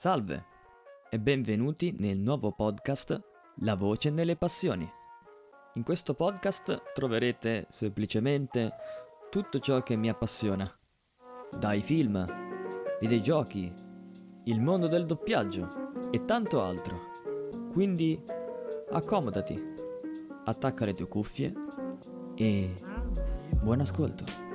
Salve e benvenuti nel nuovo podcast La voce nelle passioni. In questo podcast troverete semplicemente tutto ciò che mi appassiona, dai film, videogiochi, il mondo del doppiaggio e tanto altro. Quindi accomodati, attacca le tue cuffie e buon ascolto.